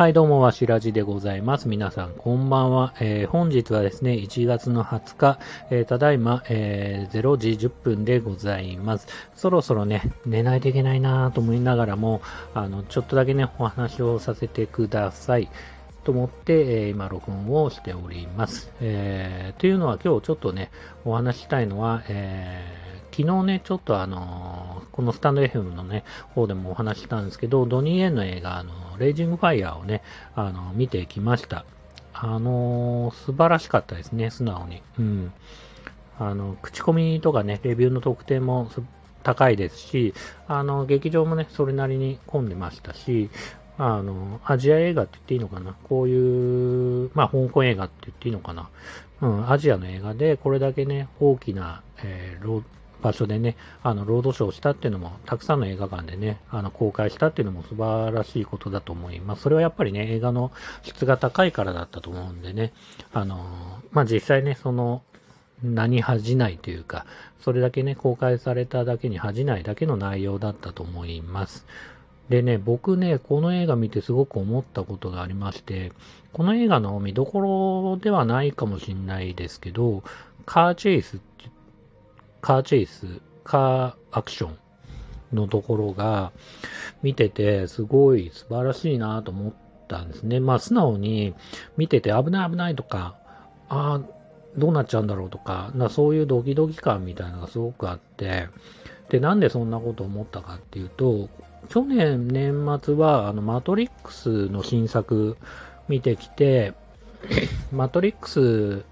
はい、どうも、わしらじでございます。皆さん、こんばんは。えー、本日はですね、1月の20日、えー、ただいま、えー、0時10分でございます。そろそろね、寝ないといけないなぁと思いながらも、あの、ちょっとだけね、お話をさせてください。と思って、え、今、録音をしております。えー、というのは今日ちょっとね、お話したいのは、えー、昨日ね、ちょっとあのこのスタンド FM のね、方でもお話したんですけど、ドニー・エンの映画、あのレイジングファイヤーをね、あの、見てきました。あの、素晴らしかったですね、素直に。うん。あの、口コミとかね、レビューの特典も高いですし、あの、劇場もね、それなりに混んでましたし、あの、アジア映画って言っていいのかな？こういう、まあ、香港映画って言っていいのかな？うん、アジアの映画でこれだけね、大きな、えー、場所でね、あの、ロードショーをしたっていうのも、たくさんの映画館でね、あの、公開したっていうのも素晴らしいことだと思います。それはやっぱりね、映画の質が高いからだったと思うんでね、あの、まあ、実際ね、その、何恥じないというか、それだけね、公開されただけに恥じないだけの内容だったと思います。でね、僕ね、この映画見てすごく思ったことがありまして、この映画の見どころではないかもしれないですけど、カーチェイスってカーチェイス、カーアクションのところが見ててすごい素晴らしいなと思ったんですね。まあ素直に見てて危ない危ないとか、ああ、どうなっちゃうんだろうとか、なそういうドキドキ感みたいなのがすごくあって、で、なんでそんなこと思ったかっていうと、去年年末はあのマトリックスの新作見てきて、マトリックス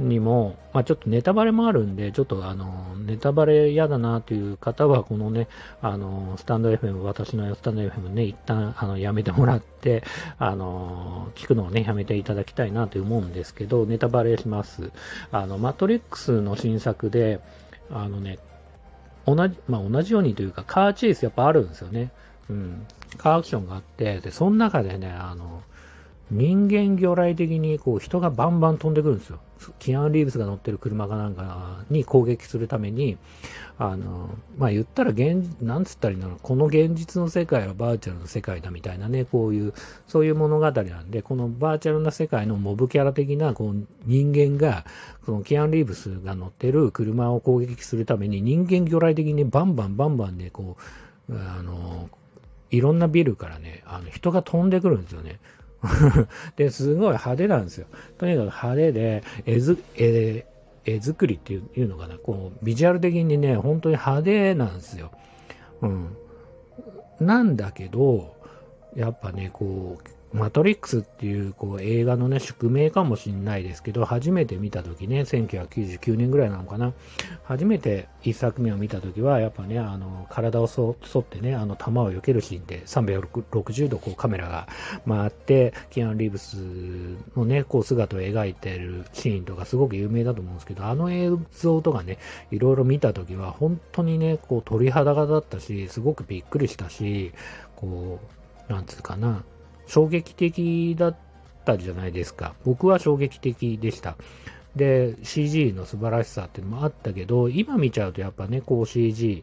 にも、まあ、ちょっとネタバレもあるんで、ちょっとあの、ネタバレ嫌だなという方は、このね、あの、スタンド FM、私のスタンド FM ね、一旦、あの、やめてもらって、あの、聞くのをね、やめていただきたいなと思うんですけど、ネタバレします。あの、マトリックスの新作で、あのね、同じ、まあ、同じようにというか、カーチェイスやっぱあるんですよね。うん。カーアクションがあって、で、その中でね、あの、人間魚雷的にこう人がバンバン飛んでくるんですよ。キアン・リーブスが乗ってる車かなんかに攻撃するために、あの、まあ、言ったら現、なんつったらいいんだろう、この現実の世界はバーチャルの世界だみたいなね、こういう、そういう物語なんで、このバーチャルな世界のモブキャラ的なこう人間が、このキアン・リーブスが乗ってる車を攻撃するために人間魚雷的にバンバンバンバンで、こう、あの、いろんなビルからね、あの人が飛んでくるんですよね。で、すごい派手なんですよ。とにかく派手で、絵ず、絵、絵作りっていうのかな。こう、ビジュアル的にね、本当に派手なんですよ。うん。なんだけど、やっぱね、こう、マトリックスっていうこう映画のね、宿命かもしんないですけど、初めて見た時ね、1999年ぐらいなのかな。初めて一作目を見た時は、やっぱね、あの、体を沿ってね、あの、弾を避けるシーンで360度こうカメラが回って、キアン・リーブスのね、こう姿を描いてるシーンとかすごく有名だと思うんですけど、あの映像とかね、いろいろ見た時は、本当にね、こう鳥肌がだったし、すごくびっくりしたし、こう、なんつうかな、衝撃的だったじゃないですか。僕は衝撃的でした。で、CG の素晴らしさっていうのもあったけど、今見ちゃうとやっぱね、こう CG、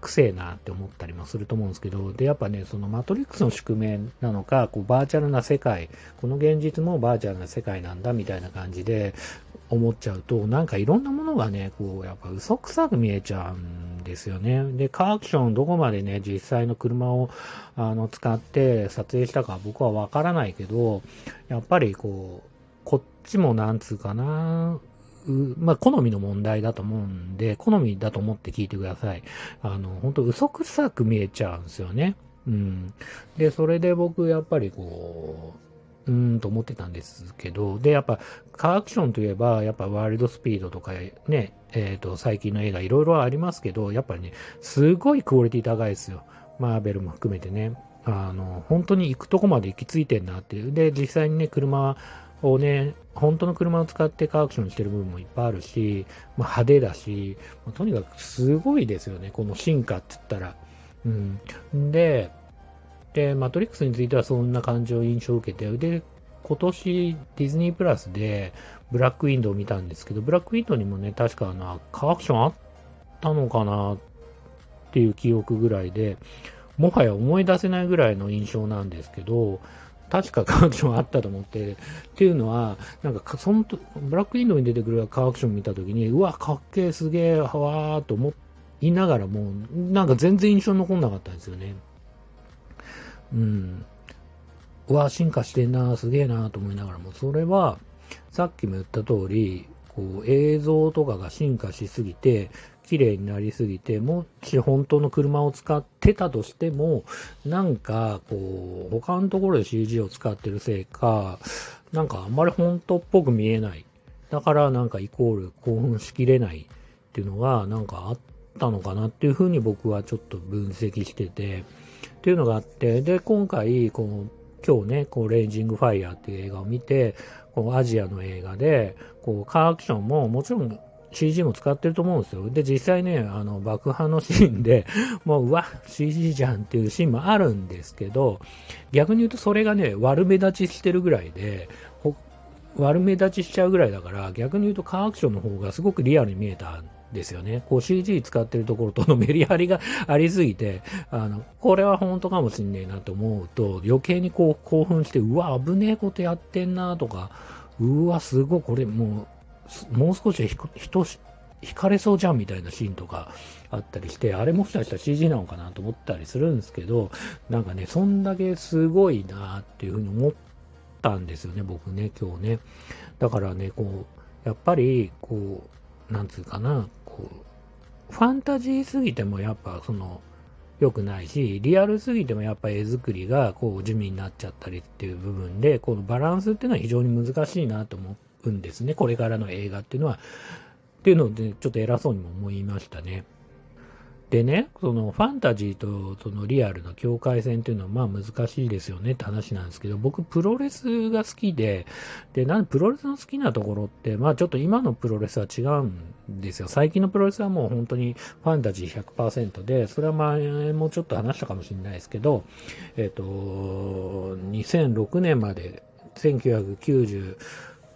くせえなって思ったりもすると思うんですけど、で、やっぱね、そのマトリックスの宿命なのか、こうバーチャルな世界、この現実もバーチャルな世界なんだみたいな感じで思っちゃうと、なんかいろんなものがね、こう、やっぱ嘘くさく見えちゃうんですよね。で、カーアクションどこまでね、実際の車をあの使って撮影したか僕はわからないけど、やっぱりこう、こっちもなんつうかな、まあ、好みの問題だと思うんで、好みだと思って聞いてください。あの、本当嘘くさく見えちゃうんですよね。うん。で、それで僕、やっぱりこう、うんと思ってたんですけど、で、やっぱ、カーアクションといえば、やっぱワールドスピードとかね、えっ、ー、と、最近の映画いろいろありますけど、やっぱりね、すごいクオリティ高いですよ。マーベルも含めてね。あの、本当に行くとこまで行き着いてんなっていう。で、実際にね、車をね、本当の車を使ってカーアクションしてる部分もいっぱいあるし、まあ、派手だし、まあ、とにかくすごいですよね、この進化って言ったら。うん。で、で、マトリックスについてはそんな感じを印象を受けて、で、今年ディズニープラスでブラックウィンドウを見たんですけど、ブラックウィンドウにもね、確かあの、カーアクションあったのかなっていう記憶ぐらいで、もはや思い出せないぐらいの印象なんですけど、確かカーアクションあったと思って、っていうのは、なんかそのブラックインドウに出てくるカーアクション見たときに、うわ、かっけえ、すげえ、はわーと思いながらも、なんか全然印象に残んなかったんですよね。うん。うわ、進化してんな、すげえなと思いながらも、それは、さっきも言った通り、こう映像とかが進化しすぎて、綺麗になりすぎて、もし本当の車を使ってたとしても、なんか、こう、他のところで CG を使ってるせいか、なんかあんまり本当っぽく見えない。だからなんかイコール興奮しきれないっていうのがなんかあったのかなっていうふうに僕はちょっと分析してて、っていうのがあって、で、今回、この今日ね、こう、レイジングファイヤーっていう映画を見て、こう、アジアの映画で、こう、カーアクションももちろん CG も使ってると思うんですよ。で、実際ね、あの、爆破のシーンで、もう、うわ、CG じゃんっていうシーンもあるんですけど、逆に言うとそれがね、悪目立ちしてるぐらいで、悪目立ちしちゃうぐらいだから、逆に言うとカーアクションの方がすごくリアルに見えたんですよね。こう CG 使ってるところとのメリハリが ありすぎて、あの、これは本当かもしんねえなと思うと、余計にこう興奮して、うわ、危ねえことやってんなとか、うわ、すごい、これもう、もう少し人、引かれそうじゃんみたいなシーンとかあったりして、あれもしかしたら CG なのかなと思ったりするんですけど、なんかね、そんだけすごいなっていうふうに思ったんですよね、僕ね、今日ね。だからね、こう、やっぱり、こう、なんつうかな、ファンタジーすぎてもやっぱその、良くないし、リアルすぎてもやっぱ絵作りがこう地味になっちゃったりっていう部分で、このバランスっていうのは非常に難しいなと思うんですね。これからの映画っていうのは。っていうので、ちょっと偉そうにも思いましたね。でね、そのファンタジーとそのリアルの境界線っていうのはまあ難しいですよねって話なんですけど、僕プロレスが好きで、で、なんでプロレスの好きなところって、まあちょっと今のプロレスは違うんですよ。最近のプロレスはもう本当にファンタジー100%で、それは前もちょっと話したかもしれないですけど、えっ、と、2006年まで1990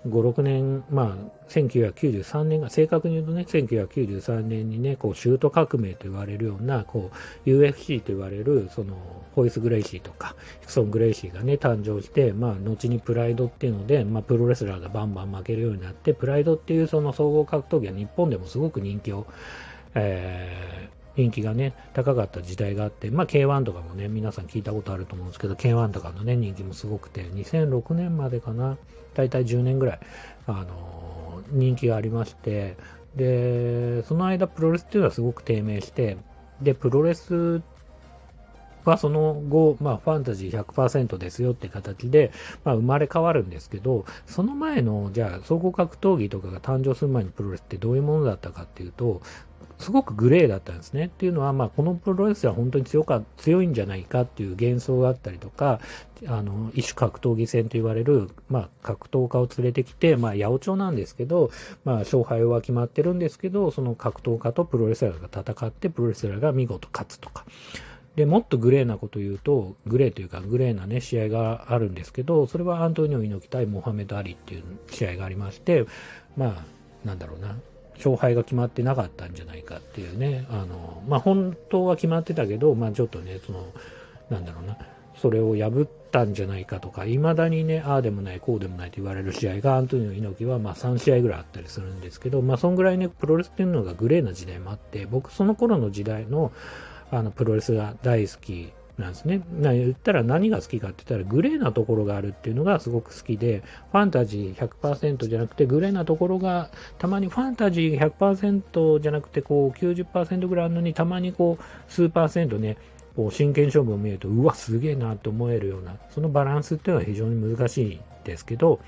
5、6年、まあ、1993年が、正確に言うとね、1993年にね、こう、シュート革命と言われるような、こう、UFC と言われる、その、ホイス・グレイシーとか、ヒクソン・グレイシーがね、誕生して、まあ、後にプライドっていうので、まあ、プロレスラーがバンバン負けるようになって、プライドっていうその総合格闘技は日本でもすごく人気を、えー、人気がね、高かった時代があって、まあ K1 とかもね、皆さん聞いたことあると思うんですけど、K1 とかのね、人気もすごくて、2006年までかな、大体10年ぐらい、あのー、人気がありまして、で、その間プロレスっていうのはすごく低迷して、で、プロレスはその後、まあ、ファンタジー100%ですよって形で、まあ、生まれ変わるんですけど、その前の、じゃあ、総合格闘技とかが誕生する前にプロレスってどういうものだったかっていうと、すごくグレーだったんですね。っていうのは、まあ、このプロレスは本当に強か強いんじゃないかっていう幻想があったりとか、あの、一種格闘技戦と言われる、まあ、格闘家を連れてきて、まあ、八百長なんですけど、まあ、勝敗は決まってるんですけど、その格闘家とプロレスラーが戦って、プロレスラーが見事勝つとか。で、もっとグレーなこと言うと、グレーというかグレーなね、試合があるんですけど、それはアントニオ猪木対モハメド・アリっていう試合がありまして、まあ、なんだろうな、勝敗が決まってなかったんじゃないかっていうね、あの、まあ、本当は決まってたけど、まあ、ちょっとね、その、なんだろうな、それを破ったんじゃないかとか、未だにね、ああでもない、こうでもないと言われる試合が、アントニオ猪木はまあ3試合ぐらいあったりするんですけど、まあ、そんぐらいね、プロレスっていうのがグレーな時代もあって、僕、その頃の時代の、あの、プロレスが大好きなんですね。言ったら何が好きかって言ったらグレーなところがあるっていうのがすごく好きで、ファンタジー100%じゃなくてグレーなところがたまにファンタジー100%じゃなくてこう90%ぐらいあるのにたまにこう数パーセントね、こう真剣勝負を見るとうわすげえなと思えるようなそのバランスっていうのは非常に難しいんですけど、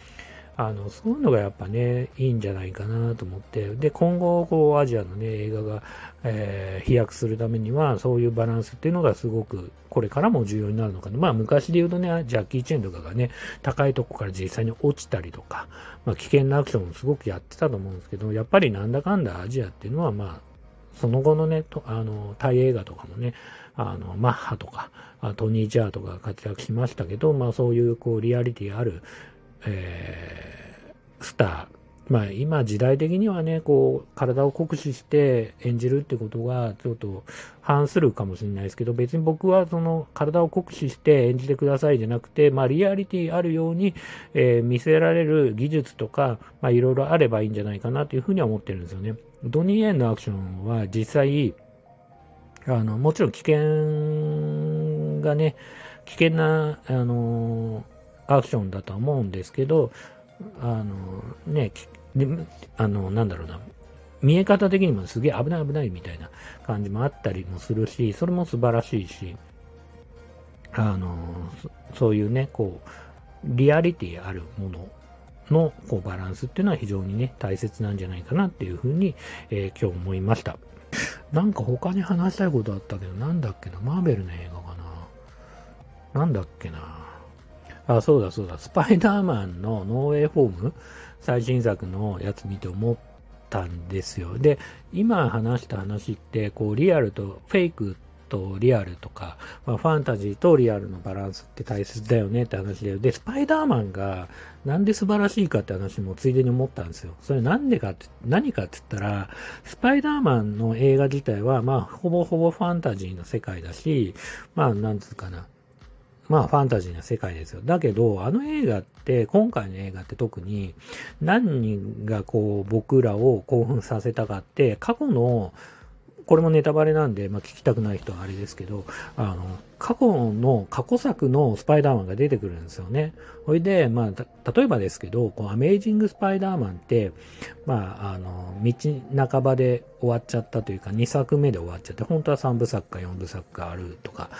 あの、そういうのがやっぱね、いいんじゃないかなと思って、で、今後、こう、アジアのね、映画が、えー、飛躍するためには、そういうバランスっていうのがすごく、これからも重要になるのかな。まあ、昔で言うとね、ジャッキー・チェンとかがね、高いとこから実際に落ちたりとか、まあ、危険なアクションもすごくやってたと思うんですけど、やっぱりなんだかんだアジアっていうのは、まあ、その後のね、あの、タイ映画とかもね、あの、マッハとか、トニー・ジャーとか活躍しましたけど、まあそういうこうリアリティあるえー、スターまあ今時代的にはね、こう、体を酷使して演じるってことがちょっと反するかもしれないですけど、別に僕はその体を酷使して演じてくださいじゃなくて、まあリアリティあるように、えー、見せられる技術とか、まあいろいろあればいいんじゃないかなというふうには思ってるんですよね。ドニー・エンのアクションは実際、あの、もちろん危険がね、危険な、あの、アクションだと思うんですけど、あの、ね、で、あの、なんだろうな、見え方的にもすげえ危ない危ないみたいな感じもあったりもするし、それも素晴らしいし、あの、そういうね、こう、リアリティあるもののこうバランスっていうのは非常にね、大切なんじゃないかなっていうふうに、えー、今日思いました。なんか他に話したいことあったけど、なんだっけな、マーベルの映画かな。なんだっけな。あ、そうだそうだ、スパイダーマンのノーウェイホーム？最新作のやつ見て思ったんですよ。で、今話した話って、こう、リアルとフェイクとリアルとか、まあ、ファンタジーとリアルのバランスって大切だよねって話で、で、スパイダーマンがなんで素晴らしいかって話もついでに思ったんですよ。それなんでかって、何かって言ったら、スパイダーマンの映画自体は、まあ、ほぼほぼファンタジーの世界だし、まあ、なんつうかな、まあファンタジーな世界ですよ。だけど、あの映画って、今回の映画って特に何人がこう僕らを興奮させたかって、過去のこれもネタバレなんで、まあ、聞きたくない人はあれですけど、あの、過去の、過去作のスパイダーマンが出てくるんですよね。ほいで、まあ、例えばですけど、こう、アメイジングスパイダーマンって、まあ、あの、道半ばで終わっちゃったというか、2作目で終わっちゃって、本当は3部作か4部作かあるとか、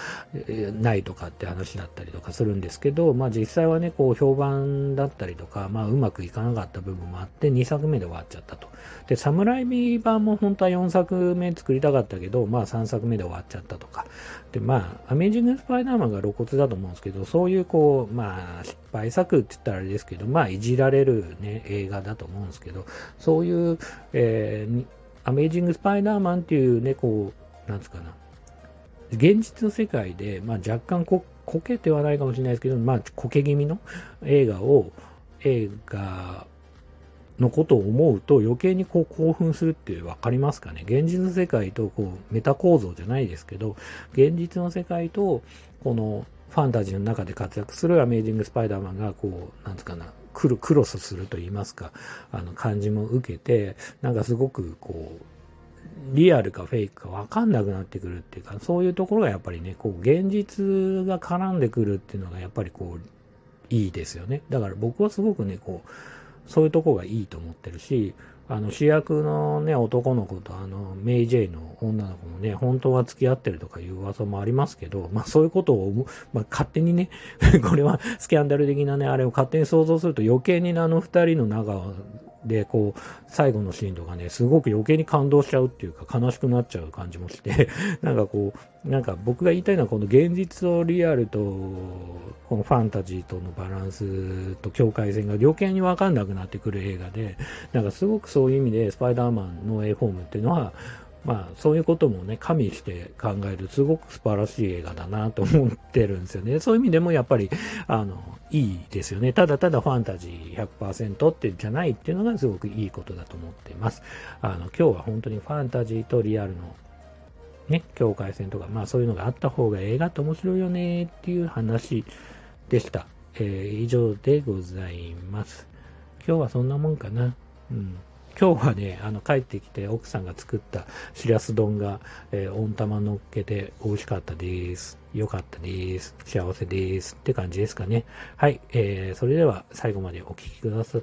ないとかって話だったりとかするんですけど、まあ実際はね、こう評判だったりとか、まあうまくいかなかった部分もあって、2作目で終わっちゃったと。で、サムライミ版も本当は4作目作りたかったけど、まあ3作目で終わっちゃったとか。で、まあ、アメメージング・スパイダーマンが露骨だと思うんですけど、そういうこう、まあ、失敗作って言ったらあれですけど、まあ、いじられるね、映画だと思うんですけど、そういう、えー、アメージング・スパイダーマンっていうね、こう、なんつうかな、現実の世界で、まあ、若干ここけてはないかもしれないですけど、まあ、こけ気味の映画を、映画のことを思うと余計にこう興奮するって分かりますかね？現実の世界とこうメタ構造じゃないですけど、現実の世界とこのファンタジーの中で活躍するアメージング・スパイダーマンがこう、なんつうかな、クロクロスすると言いますか、あの感じも受けて、なんかすごくこう、リアルかフェイクか分かんなくなってくるっていうか、そういうところがやっぱりね、こう、現実が絡んでくるっていうのがやっぱりこう、いいですよね。だから僕はすごくね、こう、そういうとこがいいと思ってるし、あの主役のね、男の子とあの、メイ・ジェイの女の子もね、本当は付き合ってるとかいう噂もありますけど、まあそういうことを、まあ勝手にね、これはスキャンダル的なね、あれを勝手に想像すると余計にあの二人の仲で、こう、最後のシーンとかね、すごく余計に感動しちゃうっていうか、悲しくなっちゃう感じもして、なんかこう、なんか僕が言いたいのは、この現実とリアルと、このファンタジーとのバランスと境界線が余計にわかんなくなってくる映画で、なんかすごくそういう意味で、スパイダーマンの A フォームっていうのは、まあ、そういうこともね、加味して考える、すごく素晴らしい映画だなと思ってるんですよね。そういう意味でもやっぱり、あの、いいですよね。ただただファンタジー100%ってじゃないっていうのがすごくいいことだと思ってます。あの、今日は本当にファンタジーとリアルのね、境界線とか、まあそういうのがあった方が映画って面白いよねっていう話でした。えー、以上でございます。今日はそんなもんかな。うん。今日はね、あの、帰ってきて奥さんが作ったしらす丼が、えー、温玉乗っけて美味しかったです。良かったです。幸せです。って感じですかね。はい。えー、それでは最後までお聴きくださ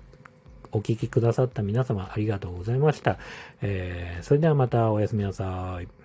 お聞きくださった皆様ありがとうございました。えー、それではまたおやすみなさい。